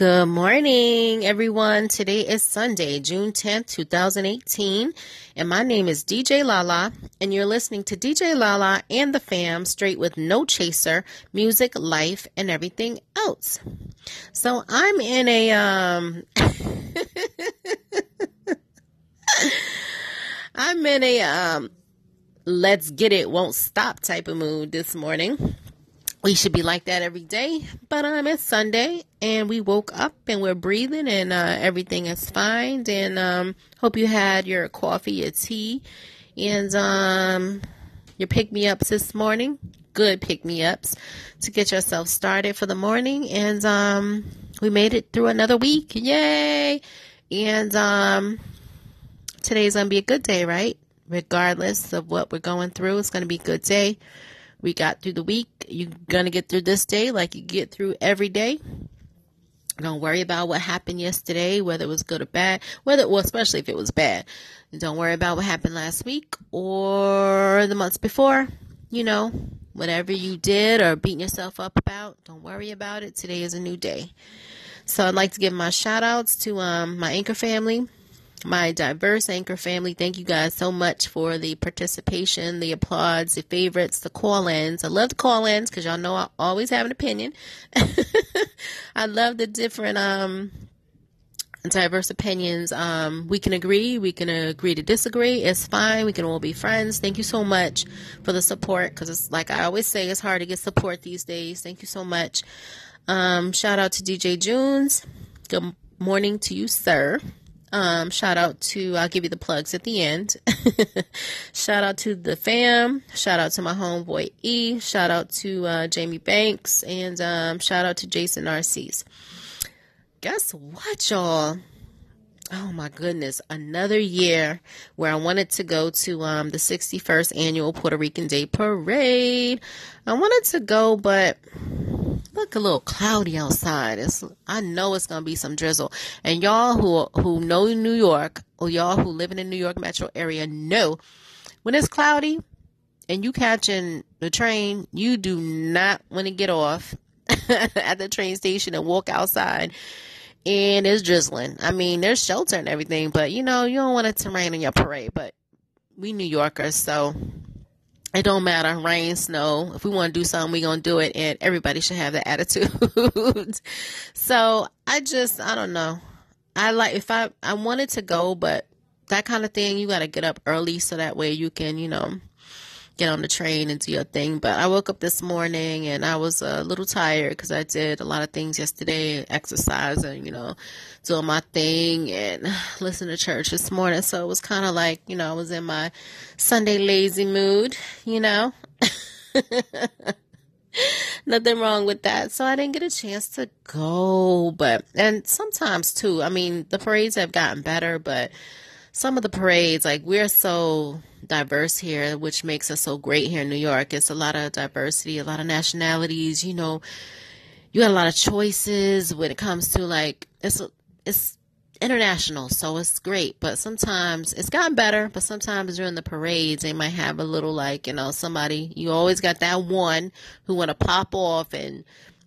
Good morning, everyone. Today is Sunday, June 10th, 2018, and my name is DJ Lala, and you're listening to DJ Lala and the fam straight with no chaser, music, life, and everything else. So I'm in a, um, I'm in a, um, let's get it, won't stop type of mood this morning we should be like that every day. But um, it's Sunday and we woke up and we're breathing and uh, everything is fine. And um, hope you had your coffee, your tea, and um, your pick me ups this morning. Good pick me ups to get yourself started for the morning. And um, we made it through another week. Yay! And um, today's gonna be a good day, right? Regardless of what we're going through, it's gonna be a good day. We got through the week. You're going to get through this day like you get through every day. Don't worry about what happened yesterday, whether it was good or bad, whether, well, especially if it was bad. Don't worry about what happened last week or the months before. You know, whatever you did or beating yourself up about, don't worry about it. Today is a new day. So I'd like to give my shout outs to um, my anchor family, my diverse anchor family. Thank you guys so much for the participation, the applause, the favorites, the call ins. I love the call ins because y'all know I always have an opinion. I love the different, um, diverse opinions. Um, we can agree, we can agree to disagree. It's fine. We can all be friends. Thank you so much for the support because it's like I always say, it's hard to get support these days. Thank you so much. Um, shout out to DJ Junes. Good morning to you, sir. Um, shout out to, I'll give you the plugs at the end. shout out to the fam. Shout out to my homeboy E. Shout out to uh, Jamie Banks. And um, shout out to Jason Narcisse. Guess what, y'all? Oh my goodness, another year where I wanted to go to um, the 61st annual Puerto Rican Day Parade. I wanted to go, but look a little cloudy outside. It's I know it's gonna be some drizzle. And y'all who who know New York or y'all who live in the New York metro area know when it's cloudy and you catching the train, you do not want to get off at the train station and walk outside and it's drizzling. I mean, there's shelter and everything, but you know, you don't want it to rain in your parade. But we New Yorkers, so it don't matter. Rain snow. If we want to do something we gonna do it and everybody should have that attitude. So i just i don't know. I like if i i wanted to go but that kind of thing you got to get up early so that way you can you know get on the train and do your thing. But I woke up this morning and I was a little tired because I did a lot of things yesterday, exercise and, you know, doing my thing and listen to church this morning. So it was kind of like, you know, I was in my Sunday lazy mood, you know. Nothing wrong with that. So I didn't get a chance to go. But, and sometimes too, I mean, the parades have gotten better, but some of the parades, like we're so diverse here, which makes us so great here in New York. It's a lot of diversity, a lot of nationalities. You know, you got a lot of choices when it comes to like it's it's international, so it's great. But sometimes it's gotten better. But sometimes during the parades, they might have a little like you know somebody. You always got that one who want to pop off and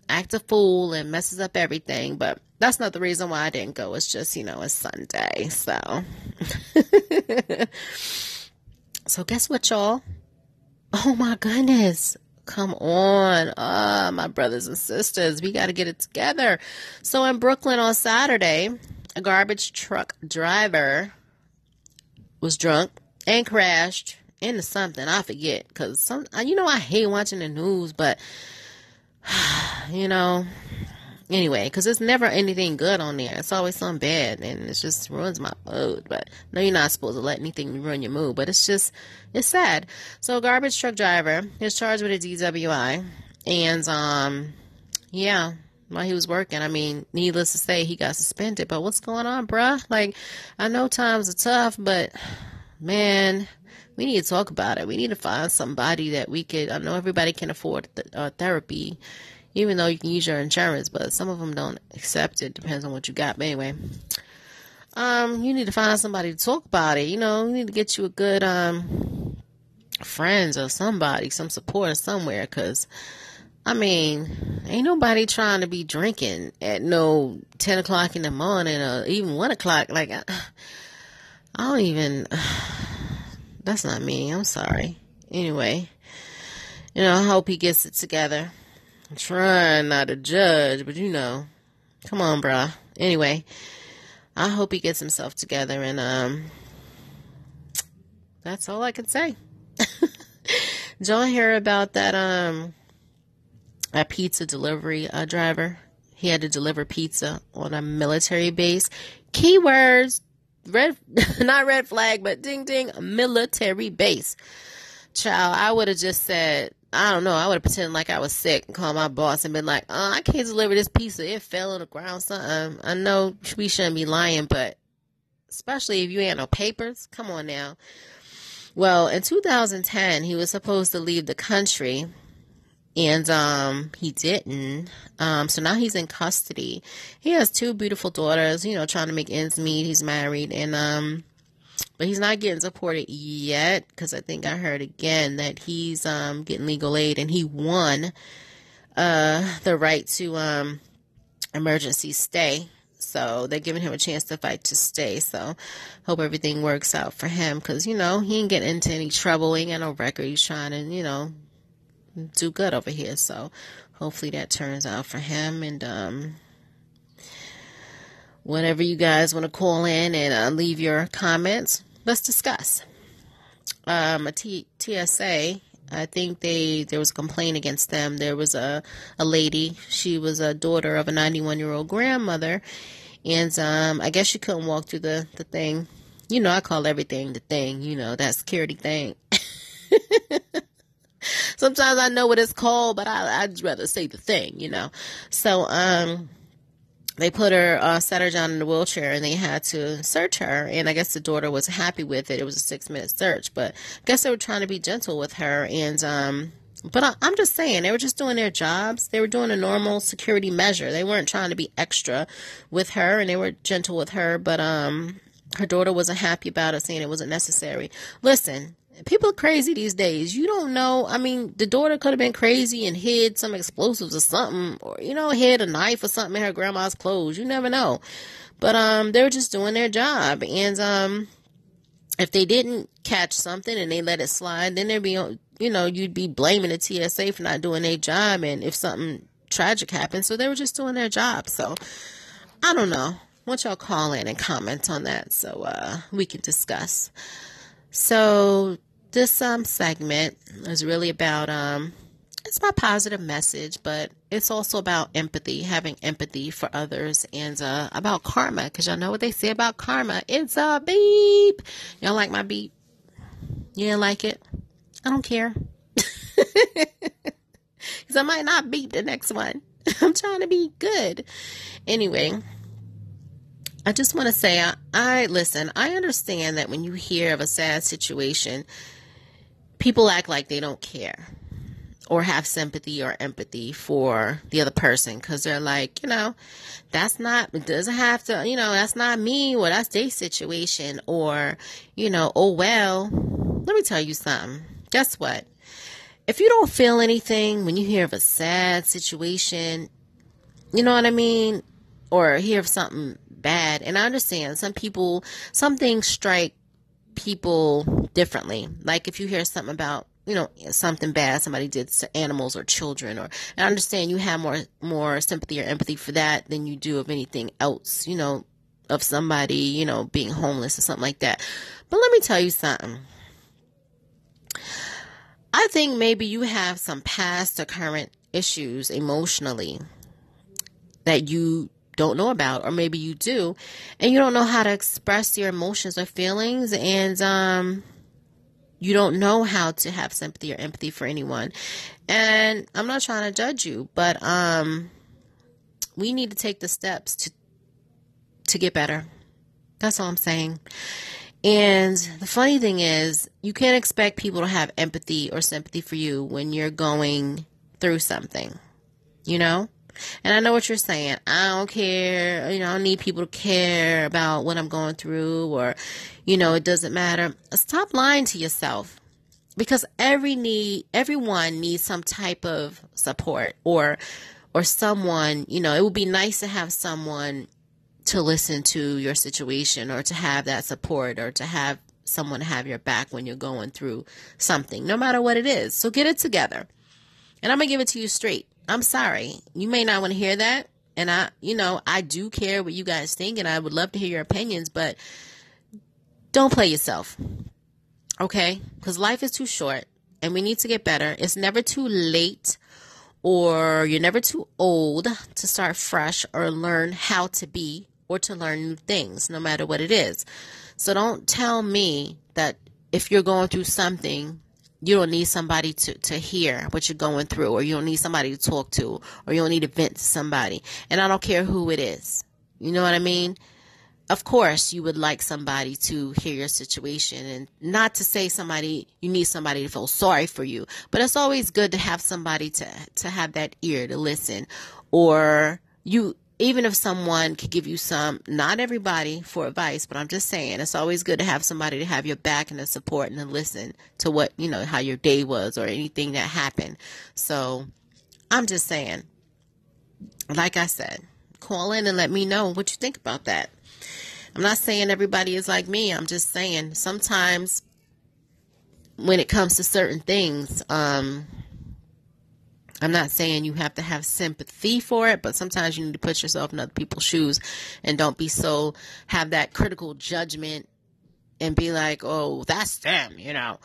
act a fool and messes up everything. But that's not the reason why I didn't go. It's just you know it's Sunday, so. So guess what, y'all? Oh my goodness. Come on. Oh, my brothers and sisters, we got to get it together. So in Brooklyn on Saturday, a garbage truck driver was drunk and crashed into something. I forget because some, you know, I hate watching the news, but you know, anyway, because it's never anything good on there. It's always something bad, and it just ruins my mood. But no, you're not supposed to let anything ruin your mood. But it's just, it's sad. So, garbage truck driver is charged with a DWI, and um, yeah, while he was working, I mean, needless to say, he got suspended. But what's going on, bruh? Like, I know times are tough, but man. We need to talk about it. We need to find somebody that we could. I know everybody can afford uh, therapy, even though you can use your insurance, but some of them don't accept it. Depends on what you got. But anyway, um, you need to find somebody to talk about it. You know, you need to get you a good um friends or somebody, some support somewhere, because I mean, ain't nobody trying to be drinking at no 10 o'clock in the morning or even 1 o'clock. Like, I, I don't even, that's not me. I'm sorry. Anyway, you know, I hope he gets it together. I'm trying not to judge, but you know, come on, bruh. Anyway, I hope he gets himself together and, um, that's all I can say. Y'all hear about that, um, a pizza delivery uh, driver. He had to deliver pizza on a military base. Keywords, red, not red flag, but ding ding, military base. Child, I would have just said, I don't know, I would have pretended like I was sick and called my boss and been like, oh, I can't deliver this pizza. It fell on the ground, something. I know we shouldn't be lying, but especially if you ain't no papers. Come on now. Well, in 2010, he was supposed to leave the country and um he didn't um so now he's in custody he has two beautiful daughters you know trying to make ends meet he's married and um but he's not getting supported yet because i think i heard again that he's um getting legal aid and he won uh the right to um emergency stay so they're giving him a chance to fight to stay. So hope everything works out for him because, you know, he ain't getting into any trouble. He ain't got no record. He's trying to, you know, do good over here. So hopefully that turns out for him. And um, whenever you guys want to call in and uh, leave your comments, let's discuss. Um, a T- TSA, I think they there was a complaint against them. There was a a lady. She was a daughter of a 91 year old grandmother, and um, I guess she couldn't walk through the the thing. You know, I call everything the thing. You know, that security thing. Sometimes I know what it's called, but I, I'd rather say the thing, you know. So, um, they put her, uh, sat her down in the wheelchair and they had to search her. And I guess the daughter was happy with it. It was a six minute search, but I guess they were trying to be gentle with her. And, um, but I, I'm just saying, they were just doing their jobs. They were doing a normal security measure. They weren't trying to be extra with her and they were gentle with her. But, um, her daughter wasn't happy about it, saying it wasn't necessary. Listen, people are crazy these days. You don't know. I mean, the daughter could have been crazy and hid some explosives or something, or you know, hid a knife or something in her grandma's clothes. You never know. But um, they were just doing their job, and um, if they didn't catch something and they let it slide, then there'd be, you know, you'd be blaming the TSA for not doing their job, and if something tragic happened, so they were just doing their job. So I don't know. Want y'all call in and comment on that so uh, we can discuss. So this um segment is really about um it's my positive message, but it's also about empathy, having empathy for others, and uh, about karma. Because y'all know what they say about karma. It's a beep. Y'all like my beep? You didn't like it? I don't care. Because I might not beep the next one. I'm trying to be good. Anyway, I just want to say, I, I listen, I understand that when you hear of a sad situation, people act like they don't care or have sympathy or empathy for the other person because they're like, you know, that's not, it doesn't have to, you know, that's not me or that's their situation or, you know, oh, well, let me tell you something. Guess what? If you don't feel anything when you hear of a sad situation, you know what I mean? Or hear of something bad. And I understand some people, some things strike people differently. Like if you hear something about, you know, something bad somebody did to animals or children, or I understand you have more more sympathy or empathy for that than you do of anything else, you know, of somebody, you know, being homeless or something like that. But let me tell you something. I think maybe you have some past or current issues emotionally that you don't know about or maybe you do and you don't know how to express your emotions or feelings and um you don't know how to have sympathy or empathy for anyone. And i'm not trying to judge you but um we need to take the steps to to get better. That's all i'm saying. And the funny thing is you can't expect people to have empathy or sympathy for you when you're going through something you know and I know what you're saying. I don't care. You know, I don't need people to care about what I'm going through or, you know, it doesn't matter. Stop lying to yourself. because every need everyone needs some type of support or or someone you know it would be nice to have someone to listen to your situation or to have that support or to have someone have your back when you're going through something no matter what it is so get it together and i'm gonna give it to you straight i'm sorry you may not want to hear that and i you know i do care what you guys think and i would love to hear your opinions but don't play yourself okay? Because life is too short and we need to get better. It's never too late or you're never too old to start fresh or learn how to be or to learn new things, no matter what it is. So don't tell me that if you're going through something, you don't need somebody to, to hear what you're going through, or you don't need somebody to talk to, or you don't need to vent to somebody. And I don't care who it is. You know what I mean? of course you would like somebody to hear your situation and not to say somebody you need somebody to feel sorry for you but it's always good to have somebody to to have that ear to listen or you even if someone could give you some not everybody for advice but i'm just saying it's always good to have somebody to have your back and to support and to listen to what you know how your day was or anything that happened so i'm just saying like i said call in and let me know what you think about that I'm not saying everybody is like me. I'm just saying sometimes when it comes to certain things, um, I'm not saying you have to have sympathy for it, but sometimes you need to put yourself in other people's shoes and don't be so, have that critical judgment and be like, oh, that's them, you know.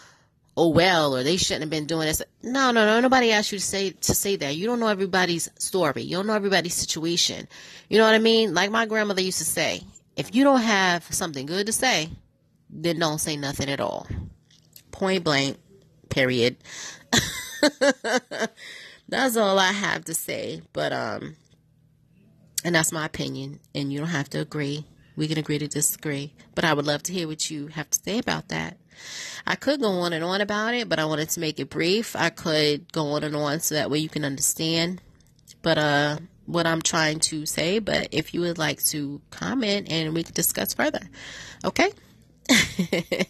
Oh well, or they shouldn't have been doing this. No, no, no. Nobody asked you to say to say that. You don't know everybody's story. You don't know everybody's situation. You know what I mean? Like my grandmother used to say, if you don't have something good to say, then don't say nothing at all. Point blank, period. that's all I have to say. But, um, and that's my opinion, and you don't have to agree. We can agree to disagree, but I would love to hear what you have to say about that. I could go on and on about it, but I wanted to make it brief. I could go on and on so that way you can understand. But, uh, what I'm trying to say, but if you would like to comment and we can discuss further. Okay?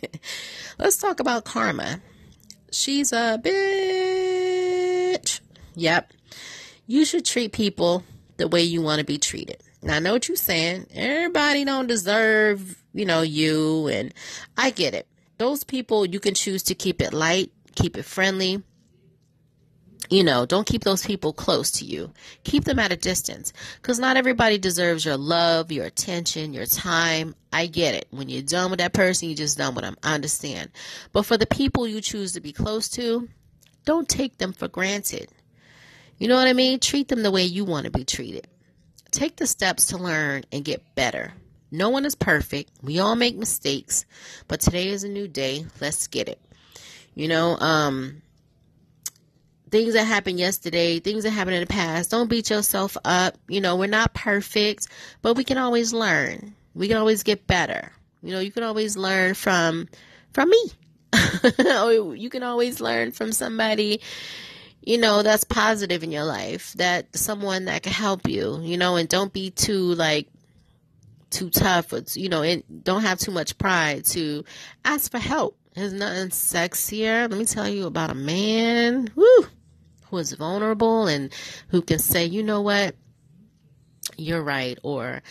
Let's talk about karma. She's a bitch. Yep. You should treat people the way you want to be treated. Now I know what you're saying. Everybody don't deserve, you know, you and I get it. Those people you can choose to keep it light, keep it friendly, you know, don't keep those people close to you. Keep them at a distance because not everybody deserves your love, your attention, your time. I get it. When you're done with that person, you're just done with them. I understand. But for the people you choose to be close to, don't take them for granted. You know what I mean? Treat them the way you want to be treated. Take the steps to learn and get better. No one is perfect. We all make mistakes, but today is a new day. Let's get it. You know, um, things that happened yesterday, things that happened in the past. Don't beat yourself up. You know, we're not perfect, but we can always learn. We can always get better. You know, you can always learn from from me. you can always learn from somebody you know that's positive in your life that someone that can help you you know and don't be too like too tough or you know and don't have too much pride to ask for help. There's nothing sexier let me tell you about a man whoo who is vulnerable and who can say, you know what, you're right, or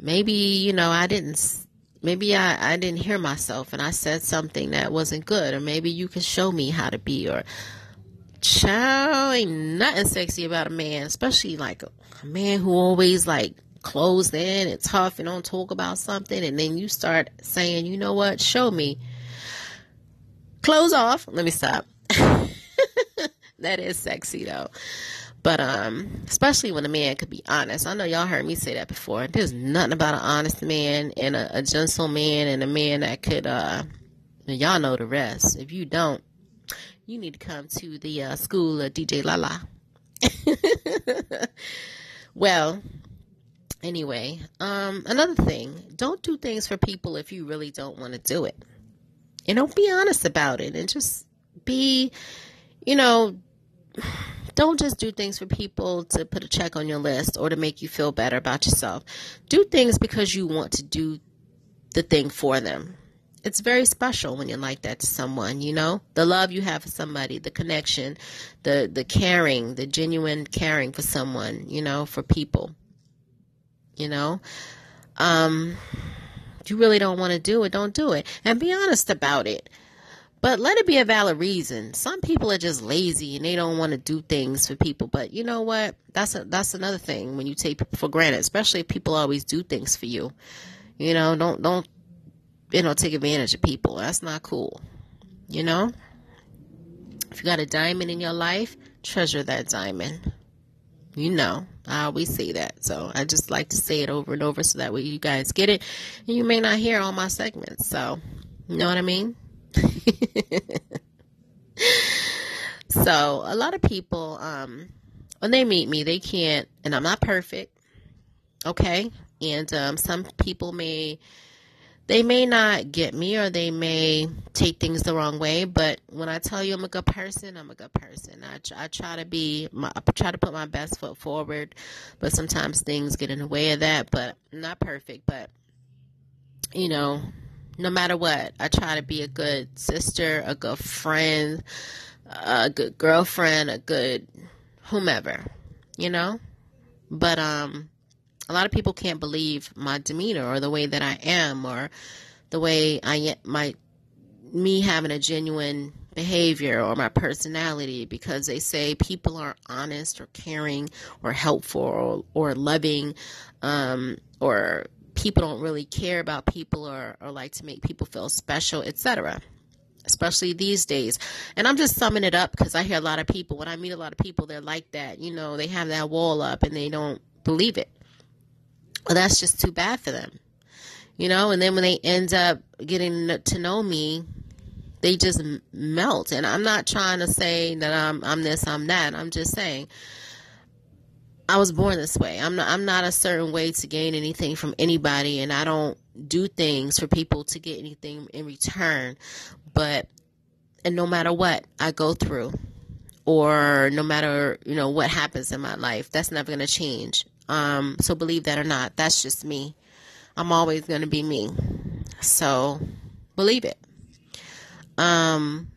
maybe you know I didn't, maybe I I didn't hear myself and I said something that wasn't good, or maybe you can show me how to be, or child ain't nothing sexy about a man, especially like a, a man who always like closed in and tough and don't talk about something, and then you start saying, you know what, show me. Close off. Let me stop. that is sexy though. But um, especially when a man could be honest. I know y'all heard me say that before. There's nothing about an honest man and a, a gentleman and a man that could uh y'all know the rest. If you don't, you need to come to the uh, school of DJ Lala. well, anyway, um, another thing, don't do things for people if you really don't want to do it. And don't be honest about it and just be, you know, don't just do things for people to put a check on your list or to make you feel better about yourself. Do things because you want to do the thing for them. It's very special when you're like that to someone, you know? The love you have for somebody, the connection, the the caring, the genuine caring for someone, you know, for people. You know? Um you really don't want to do it, don't do it. And be honest about it. But let it be a valid reason. Some people are just lazy and they don't want to do things for people. But you know what? That's a, that's another thing when you take people for granted, especially if people always do things for you. You know, don't don't you know take advantage of people. That's not cool. You know? If you got a diamond in your life, treasure that diamond. You know, I always say that. So I just like to say it over and over so that way you guys get it. And you may not hear all my segments. So, you know what I mean? so, a lot of people, um, when they meet me, they can't, and I'm not perfect. Okay. And um, some people may they may not get me or they may take things the wrong way but when i tell you i'm a good person i'm a good person. I, I try to be my, i try to put my best foot forward but sometimes things get in the way of that but not perfect but you know no matter what i try to be a good sister a good friend a good girlfriend a good whomever you know? But um a lot of people can't believe my demeanor or the way that I am or the way I my me having a genuine behavior or my personality because they say people aren't honest or caring or helpful or, or loving um, or people don't really care about people or, or like to make people feel special etc especially these days. And i'm just summing it up because i hear a lot of people when i meet a lot of people they're like that you know they have that wall up and they don't believe it well, that's just too bad for them. You know, and then when they end up getting to know me, they just melt. And I'm not trying to say that I'm I'm this, I'm that. I'm just saying I was born this way. I'm not I'm not a certain way to gain anything from anybody and I don't do things for people to get anything in return. But and no matter what I go through or no matter, you know, what happens in my life, that's never going to change. Um, so believe that or not, that's just me. I'm always going to be me. So believe it. Um,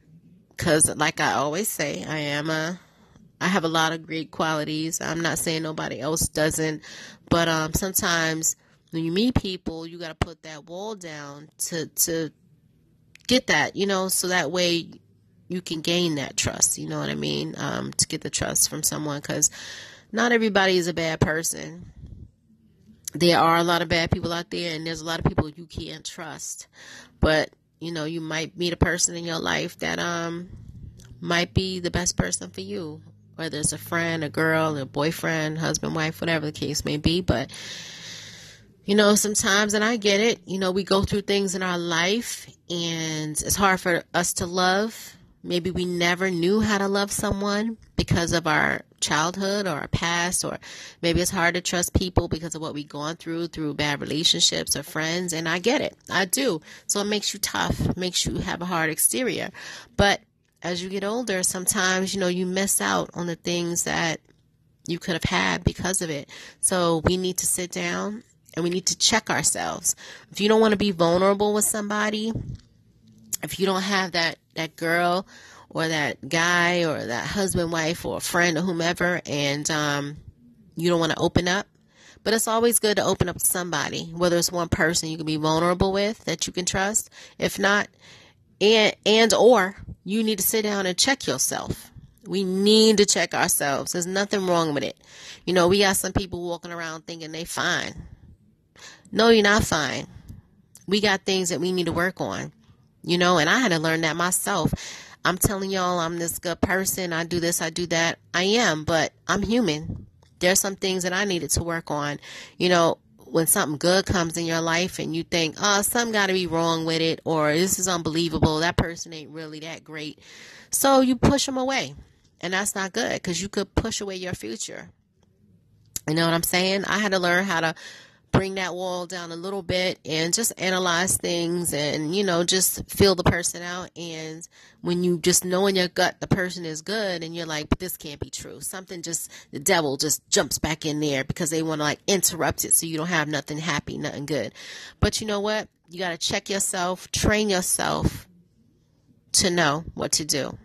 cause like I always say, I am a, I have a lot of great qualities. I'm not saying nobody else doesn't, but, um, sometimes when you meet people, you got to put that wall down to, to get that, you know, so that way you can gain that trust. You know what I mean? Um, to get the trust from someone because not everybody is a bad person. There are a lot of bad people out there, and there's a lot of people you can't trust. But you know, you might meet a person in your life that um might be the best person for you, whether it's a friend, a girl, a boyfriend, husband, wife, whatever the case may be. But you know, sometimes, and I get it, you know, we go through things in our life, and it's hard for us to love. Maybe we never knew how to love someone because of our childhood or our past, or maybe it's hard to trust people because of what we've gone through through bad relationships or friends. And I get it, I do. So it makes you tough, makes you have a hard exterior. But as you get older, sometimes you know you miss out on the things that you could have had because of it. So we need to sit down and we need to check ourselves. If you don't want to be vulnerable with somebody, if you don't have that that girl or that guy or that husband, wife, or friend or whomever, and um, you don't want to open up. But it's always good to open up to somebody, whether it's one person you can be vulnerable with that you can trust. If not, and and or you need to sit down and check yourself. We need to check ourselves. There's nothing wrong with it. You know, we got some people walking around thinking they fine. No, you're not fine. We got things that we need to work on. You know, and I had to learn that myself. I'm telling y'all I'm this good person. I do this, I do that. I am, but I'm human. There's some things that I needed to work on. You know, when something good comes in your life and you think, oh, something got to be wrong with it, or this is unbelievable, that person ain't really that great. So you push them away. And that's not good because you could push away your future. You know what I'm saying? I had to learn how to bring that wall down a little bit and just analyze things and you know just feel the person out. And when you just know in your gut the person is good and you're like but this can't be true. Something just the devil just jumps back in there because they want to like interrupt it so you don't have nothing happy nothing good. But you know what? You got to check yourself train yourself to know what to do.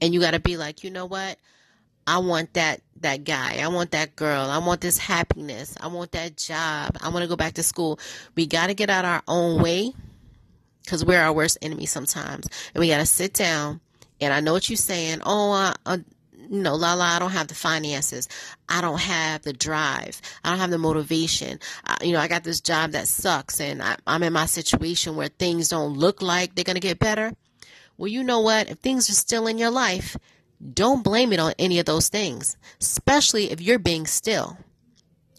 And you got to be like you know what I want that that guy. I want that girl. I want this happiness. I want that job. I want to go back to school. We got to get out our own way because we're our worst enemy sometimes. And we got to sit down. And I know what you're saying. Oh, uh, uh, you know, la la, I don't have the finances. I don't have the drive. I don't have the motivation. I, you know, I got this job that sucks and I, I'm in my situation where things don't look like they're going to get better. Well, you know what? If things are still in your life, don't blame it on any of those things, especially if you're being still.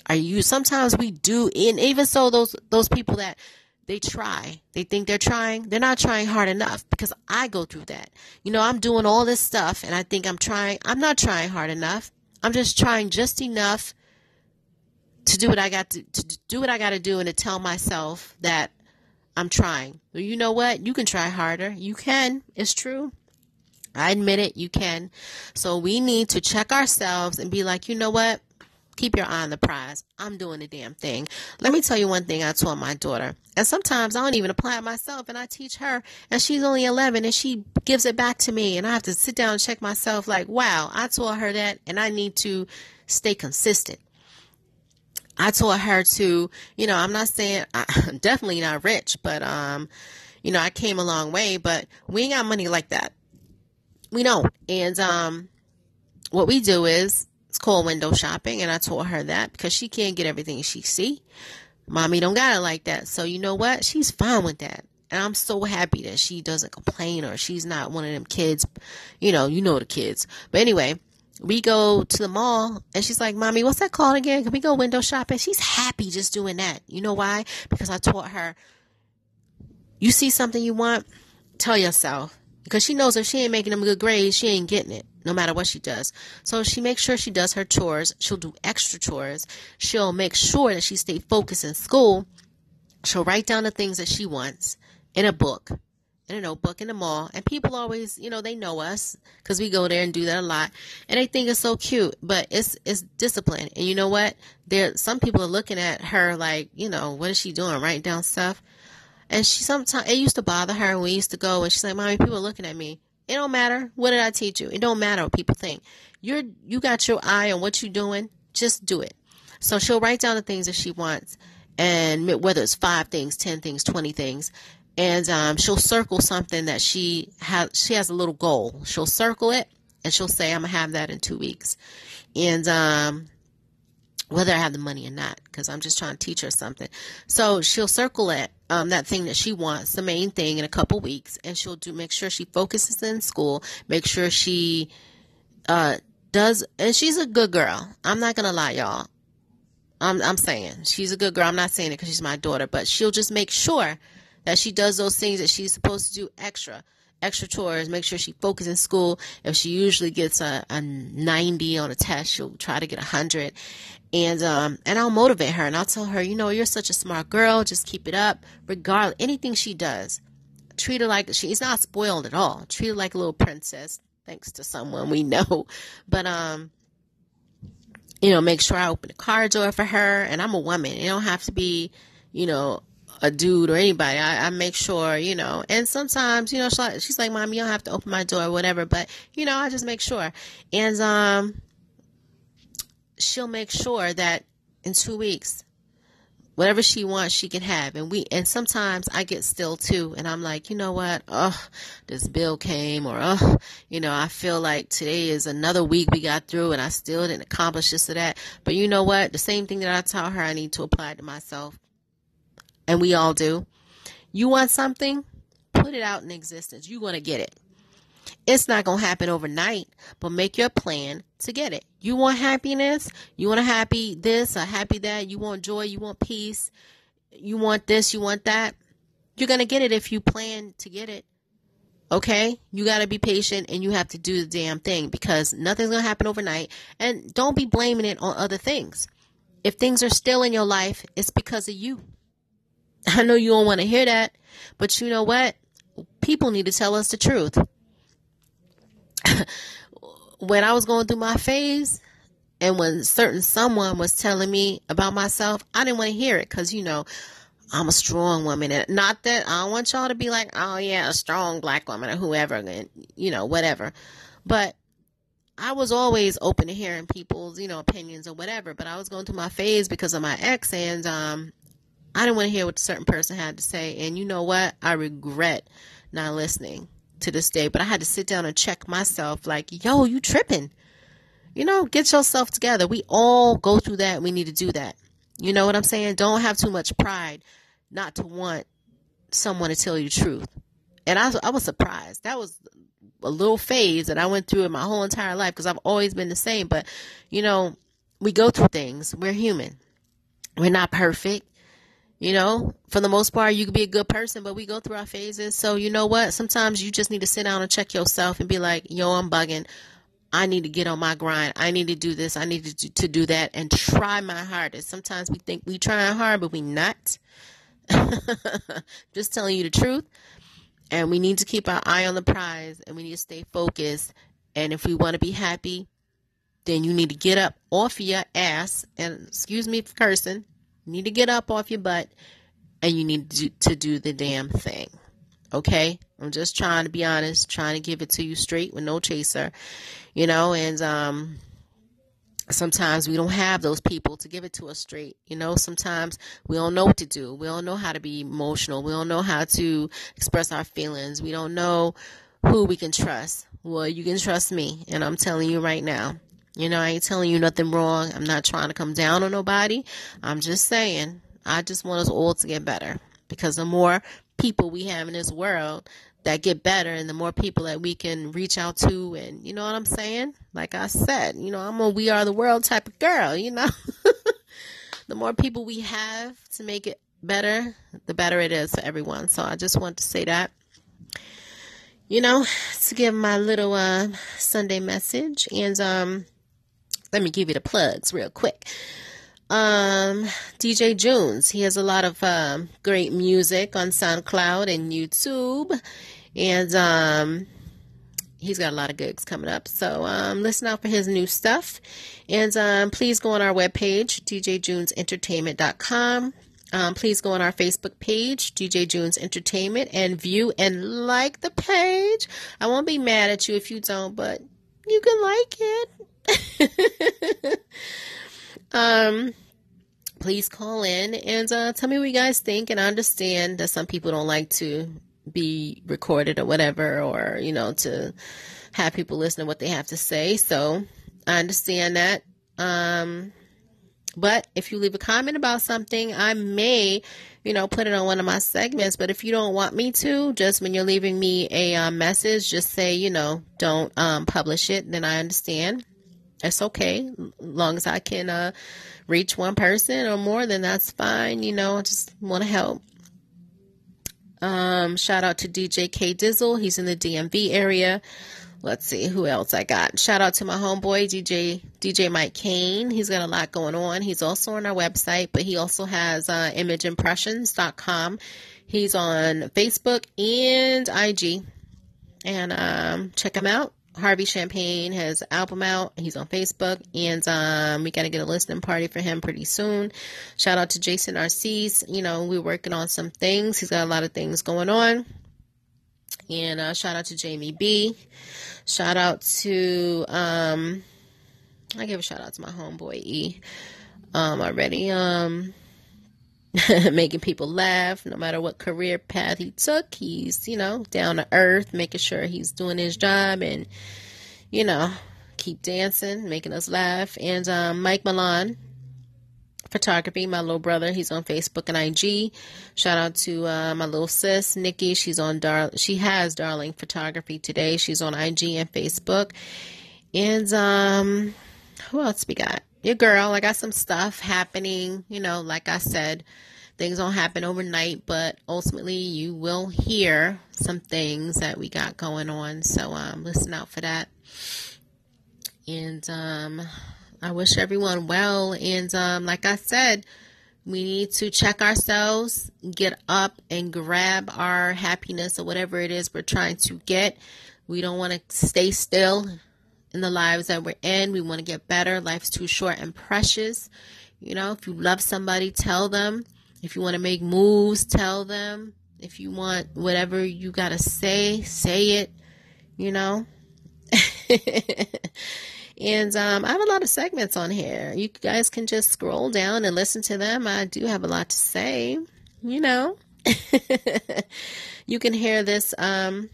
Are you sometimes we do and even so those those people that they try, they think they're trying, they're not trying hard enough because I go through that. You know, I'm doing all this stuff and I think I'm trying, I'm not trying hard enough. I'm just trying just enough to do what I got to, to do what I got to do and to tell myself that I'm trying. Well, you know what? You can try harder. You can. It's true. I admit it, you can. So we need to check ourselves and be like, you know what? Keep your eye on the prize. I'm doing the damn thing. Let me tell you one thing I told my daughter. And sometimes I don't even apply it myself and I teach her and she's only 11 and she gives it back to me and I have to sit down and check myself like, wow, I told her that and I need to stay consistent. I told her to, you know, I'm not saying I'm definitely not rich, but um, you know, I came a long way, but we ain't got money like that we don't. And um, what we do is it's called window shopping, and I told her that because she can't get everything she see. Mommy don't got it like that, so you know what? She's fine with that. And I'm so happy that she doesn't complain or she's not one of them kids, you know, you know the kids. But anyway, we go to the mall and she's like, Mommy, what's that called again? Can we go window shopping? She's happy just doing that. You know why? Because I taught her, you see something you want, tell yourself, because she knows if she ain't making them good grades, she ain't getting it, no matter what she does. So she makes sure she does her chores. She'll do extra chores. She'll make sure that she stay focused in school. She'll write down the things that she wants in a book, in a notebook, in the mall. And people always, you know, they know us because we go there and do that a lot, and they think it's so cute. But it's it's discipline. And you know what? There, some people are looking at her like, you know, what is she doing? Writing down stuff. And she sometimes it used to bother her when we used to go, and she's like, "Mommy, people are looking at me. It don't matter. What did I teach you? It don't matter what people think. You're you got your eye on what you're doing. Just do it." So she'll write down the things that she wants, and whether it's five things, ten things, twenty things, and um, she'll circle something that she has. She has a little goal. She'll circle it, and she'll say, "I'm gonna have that in two weeks," and um, whether I have the money or not, because I'm just trying to teach her something. So she'll circle it, um, that thing that she wants, the main thing, in a couple weeks, and she'll do make sure she focuses in school, make sure she uh, does, and she's a good girl. I'm not gonna lie, y'all. I'm I'm saying she's a good girl. I'm not saying it because she's my daughter, but she'll just make sure that she does those things that she's supposed to do extra extra chores, make sure she focuses in school. If she usually gets a, a 90 on a test, she'll try to get a 100. And um, and I'll motivate her and I'll tell her, you know, you're such a smart girl, just keep it up. Regardless, anything she does, treat her like she's not spoiled at all. Treat her like a little princess, thanks to someone we know. But um, you know, make sure I open the car door for her. And I'm a woman. It don't have to be, you know, a dude or anybody. I, I make sure, you know, and sometimes, you know, she's like, Mom, you don't have to open my door or whatever, but, you know, I just make sure. And, um, she'll make sure that in two weeks, whatever she wants, she can have. And we, and sometimes I get still too. And I'm like, you know what? Oh, this bill came or, oh, you know, I feel like today is another week we got through and I still didn't accomplish this or that. But you know what? The same thing that I taught her, I need to apply to myself and we all do. You want something? Put it out in existence. You're going to get it. It's not going to happen overnight, but make your plan to get it. You want happiness? You want a happy this, a happy that? You want joy? You want peace? You want this? You want that? You're going to get it if you plan to get it. Okay? You got to be patient and you have to do the damn thing because nothing's going to happen overnight. And don't be blaming it on other things. if things are still in your life, it's because of you. I know you don't want to hear that, but you know what? People need to tell us the truth. when I was going through my phase, and when certain someone was telling me about myself, I didn't want to hear it because, you know, I'm a strong woman. And not that I want y'all to be like, oh, yeah, a strong black woman or whoever, and, you know, whatever. But I was always open to hearing people's, you know, opinions or whatever. But I was going through my phase because of my ex, and um, I didn't want to hear what a certain person had to say. And you know what? I regret not listening to this day. But I had to sit down and check myself like, yo, you tripping. You know, get yourself together. We all go through that. We need to do that. You know what I'm saying? Don't have too much pride not to want someone to tell you the truth. And I, I was surprised. That was a little phase that I went through in my whole entire life because I've always been the same. But, you know, we go through things. We're human. We're not perfect. You know, for the most part, you can be a good person, but we go through our phases. So, you know what? Sometimes you just need to sit down and check yourself and be like, yo, I'm bugging. I need to get on my grind. I need to do this. I need to do, to do that and try my hardest. Sometimes we think we trying hard, but we not. just telling you the truth. And we need to keep our eye on the prize and we need to stay focused. And if we want to be happy, then you need to get up off your ass and excuse me for cursing you need to get up off your butt and you need to do, the damn thing. Okay? I'm just trying to be honest, trying to give it to you straight with no chaser. You know, and um sometimes we don't have those people to give it to us straight. You know, sometimes we don't know what to do. We don't know how to be emotional. We don't know how to express our feelings. We don't know who we can trust. Well, you can trust me, and I'm telling you right now. You know, I ain't telling you nothing wrong. I'm not trying to come down on nobody. I'm just saying, I just want us all to get better because the more people we have in this world that get better and the more people that we can reach out to and you know what I'm saying? Like I said, you know, I'm a we are the world type of girl, you know. the more people we have to make it better, the better it is for everyone. So I just want to say that. You know, to give my little uh Sunday message and um let me give you the plugs real quick. Um, DJ Junes, he has a lot of um, great music on SoundCloud and YouTube, and um, he's got a lot of gigs coming up. So um, listen out for his new stuff, and um, please go on our webpage, djjunesentertainment.com. Um, please go on our Facebook page, DJ Junes Entertainment, and view and like the page. I won't be mad at you if you don't, but you can like it. um, please call in and uh, tell me what you guys think. And I understand that some people don't like to be recorded or whatever, or you know, to have people listen to what they have to say. So I understand that. Um, but if you leave a comment about something, I may, you know, put it on one of my segments. But if you don't want me to, just when you're leaving me a uh, message, just say, you know, don't um, publish it. Then I understand. It's okay. Long as I can uh, reach one person or more, then that's fine. You know, I just want to help. Um, shout out to DJ K Dizzle. He's in the DMV area. Let's see who else I got. Shout out to my homeboy DJ DJ Mike Kane. He's got a lot going on. He's also on our website, but he also has uh, imageimpressions.com. He's on Facebook and IG. And um, check him out. Harvey Champagne has album out. He's on Facebook, and um, we got to get a listening party for him pretty soon. Shout out to Jason Narcisse. You know, we're working on some things. He's got a lot of things going on. And uh, shout out to Jamie B. Shout out to um, I give a shout out to my homeboy E. Um, already. Um, making people laugh no matter what career path he took. He's, you know, down to earth, making sure he's doing his job and, you know, keep dancing, making us laugh. And um, Mike Milan, photography, my little brother, he's on Facebook and IG. Shout out to uh, my little sis, Nikki. She's on Dar. She has Darling Photography today. She's on IG and Facebook. And um, who else we got? Your girl. I got some stuff happening. You know, like I said, things don't happen overnight, but ultimately you will hear some things that we got going on. So um, listen out for that. And um, I wish everyone well. And um, like I said, we need to check ourselves, get up and grab our happiness or whatever it is we're trying to get. We don't want to stay still in the lives that we're in. We want to get better. Life's too short and precious. You know, if you love somebody, tell them. If you want to make moves, tell them. If you want whatever you got to say, say it. You know? and um, I have a lot of segments on here. You guys can just scroll down and listen to them. I do have a lot to say, you know. you can hear this um,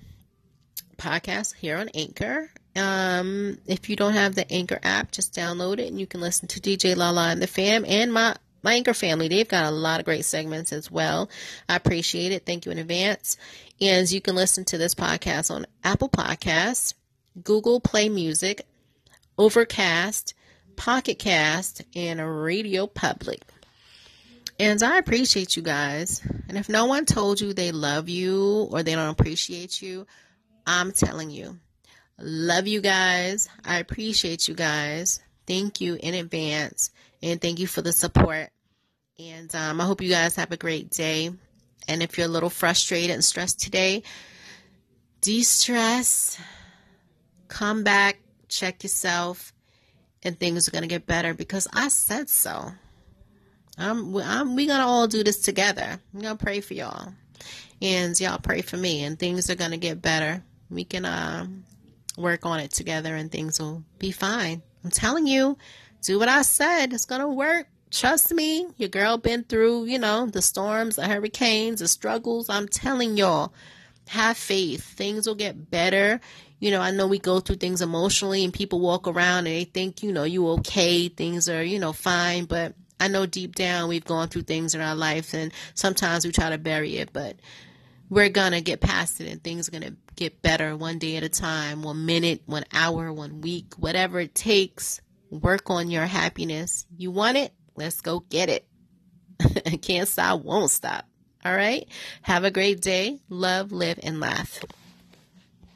podcast here on Anchor. Um, if you don't have the Anchor app, just download it and you can listen to DJ Lala and the fam and my my Anchor family. They've got a lot of great segments as well. I appreciate it. Thank you in advance. And you can listen to this podcast on Apple Podcasts, Google Play Music, Overcast, Pocket Cast, and Radio Public. And I appreciate you guys. And if no one told you they love you or they don't appreciate you, I'm telling you. Love you guys. I appreciate you guys. Thank you in advance. And thank you for the support. And um, I hope you guys have a great day. And if you're a little frustrated and stressed today, de stress, come back, check yourself, and things are going to get better because I said so. I'm, I'm, we're going to all do this together. I'm going to pray for y'all. And y'all pray for me, and things are going to get better. We can uh, work on it together, and things will be fine. I'm telling you, do what I said. It's going to work. Trust me, your girl been through, you know, the storms, the hurricanes, the struggles. I'm telling y'all, have faith. Things will get better. You know, I know we go through things emotionally and people walk around and they think, you know, you okay, things are, you know, fine, but I know deep down we've gone through things in our life and sometimes we try to bury it, but we're going to get past it and things are going to get better one day at a time, one minute, one hour, one week, whatever it takes. Work on your happiness. You want it? Let's go get it. Can't stop, won't stop. All right. Have a great day. Love, live, and laugh.